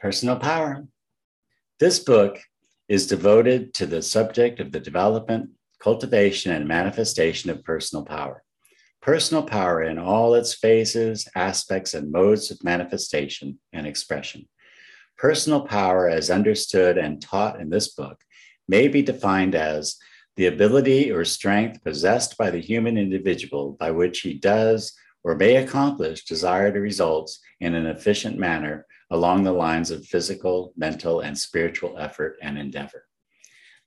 Personal Power. This book is devoted to the subject of the development, cultivation, and manifestation of personal power. Personal power in all its phases, aspects, and modes of manifestation and expression. Personal power, as understood and taught in this book, may be defined as the ability or strength possessed by the human individual by which he does or may accomplish desired results in an efficient manner along the lines of physical, mental, and spiritual effort and endeavor.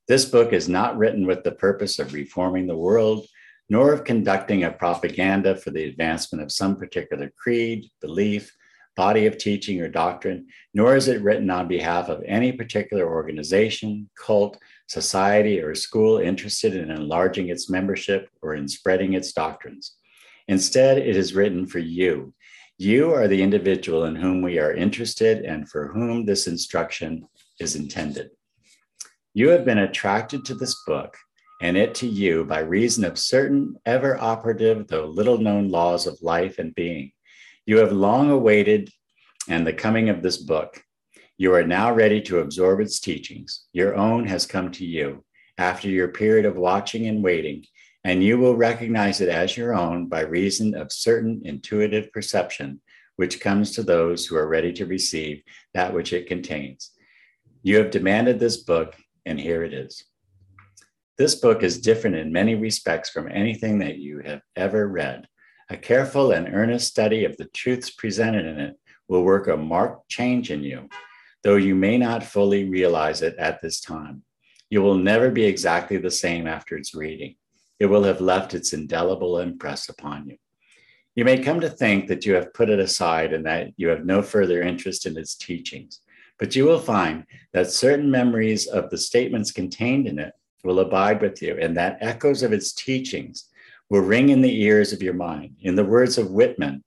This book is not written with the purpose of reforming the world, nor of conducting a propaganda for the advancement of some particular creed, belief, body of teaching, or doctrine, nor is it written on behalf of any particular organization, cult, society, or school interested in enlarging its membership or in spreading its doctrines. Instead, it is written for you, you are the individual in whom we are interested and for whom this instruction is intended. You have been attracted to this book and it to you by reason of certain ever operative, though little known laws of life and being. You have long awaited and the coming of this book. You are now ready to absorb its teachings. Your own has come to you after your period of watching and waiting, and you will recognize it as your own by reason of certain intuitive perception, which comes to those who are ready to receive that which it contains. You have demanded this book, and here it is. This book is different in many respects from anything that you have ever read. A careful and earnest study of the truths presented in it will work a marked change in you, though you may not fully realize it at this time. You will never be exactly the same after its reading it will have left its indelible impress upon you. You may come to think that you have put it aside and that you have no further interest in its teachings, but you will find that certain memories of the statements contained in it will abide with you, and that echoes of its teachings will ring in the ears of your mind. In the words of Whitman,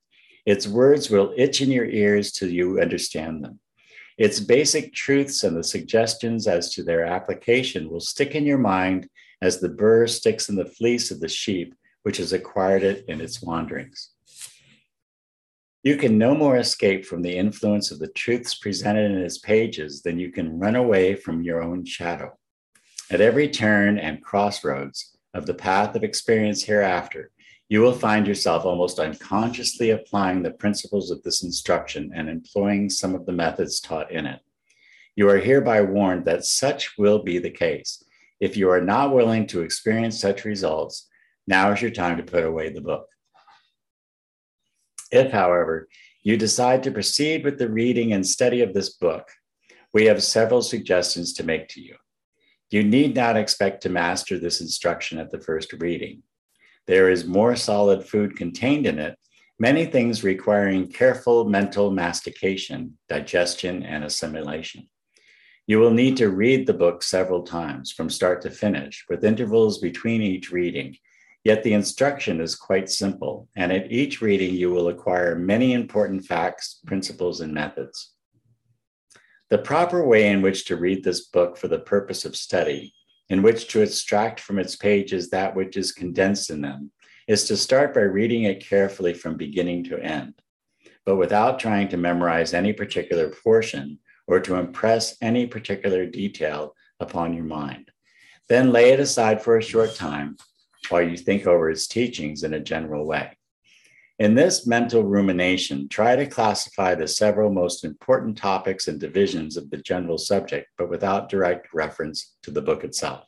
its words will itch in your ears till you understand them. Its basic truths and the suggestions as to their application will stick in your mind as the burr sticks in the fleece of the sheep, which has acquired it in its wanderings. You can no more escape from the influence of the truths presented in its pages than you can run away from your own shadow. At every turn and crossroads of the path of experience hereafter, you will find yourself almost unconsciously applying the principles of this instruction and employing some of the methods taught in it. You are hereby warned that such will be the case, if you are not willing to experience such results, now is your time to put away the book. If, however, you decide to proceed with the reading and study of this book, we have several suggestions to make to you. You need not expect to master this instruction at the first reading. There is more solid food contained in it, many things requiring careful mental mastication, digestion, and assimilation. You will need to read the book several times from start to finish, with intervals between each reading. Yet the instruction is quite simple, and at each reading, you will acquire many important facts, principles, and methods. The proper way in which to read this book for the purpose of study, in which to extract from its pages that which is condensed in them, is to start by reading it carefully from beginning to end, but without trying to memorize any particular portion or to impress any particular detail upon your mind. Then lay it aside for a short time while you think over its teachings in a general way. In this mental rumination, try to classify the several most important topics and divisions of the general subject, but without direct reference to the book itself.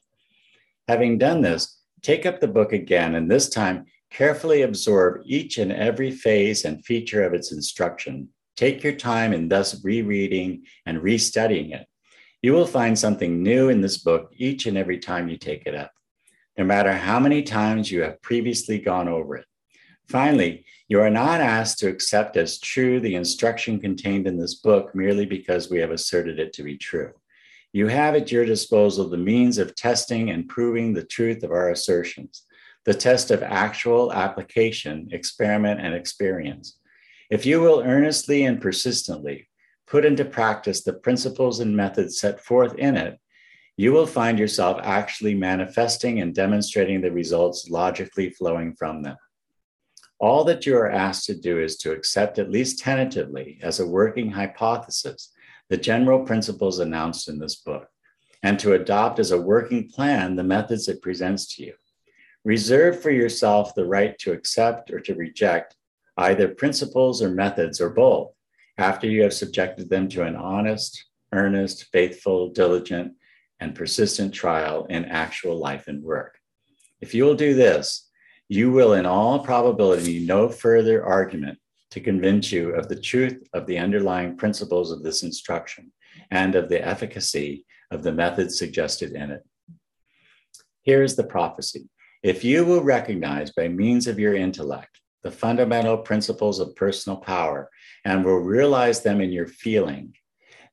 Having done this, take up the book again, and this time carefully absorb each and every phase and feature of its instruction Take your time in thus rereading and restudying it. You will find something new in this book each and every time you take it up, no matter how many times you have previously gone over it. Finally, you are not asked to accept as true the instruction contained in this book merely because we have asserted it to be true. You have at your disposal the means of testing and proving the truth of our assertions, the test of actual application, experiment, and experience. If you will earnestly and persistently put into practice the principles and methods set forth in it, you will find yourself actually manifesting and demonstrating the results logically flowing from them. All that you are asked to do is to accept, at least tentatively, as a working hypothesis, the general principles announced in this book and to adopt as a working plan the methods it presents to you. Reserve for yourself the right to accept or to reject either principles or methods or both after you have subjected them to an honest, earnest, faithful, diligent, and persistent trial in actual life and work. If you will do this, you will, in all probability, need no further argument to convince you of the truth of the underlying principles of this instruction and of the efficacy of the methods suggested in it. Here is the prophecy. If you will recognize by means of your intellect the fundamental principles of personal power and will realize them in your feeling,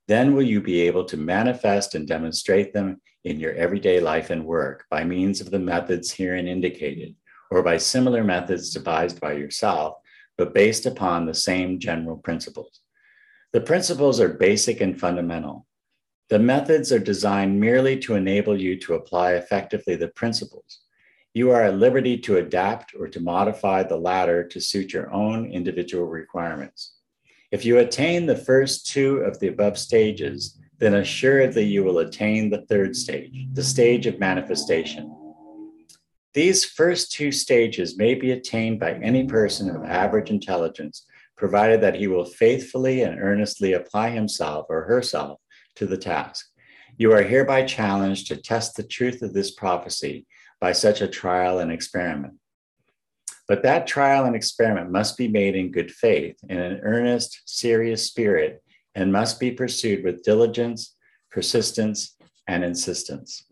then will you be able to manifest and demonstrate them in your everyday life and work by means of the methods herein indicated, or by similar methods devised by yourself, but based upon the same general principles. The principles are basic and fundamental. The methods are designed merely to enable you to apply effectively the principles. You are at liberty to adapt or to modify the latter to suit your own individual requirements. If you attain the first two of the above stages, then assuredly you will attain the third stage, the stage of manifestation. These first two stages may be attained by any person of average intelligence, provided that he will faithfully and earnestly apply himself or herself to the task. You are hereby challenged to test the truth of this prophecy by such a trial and experiment. But that trial and experiment must be made in good faith, in an earnest, serious spirit, and must be pursued with diligence, persistence, and insistence.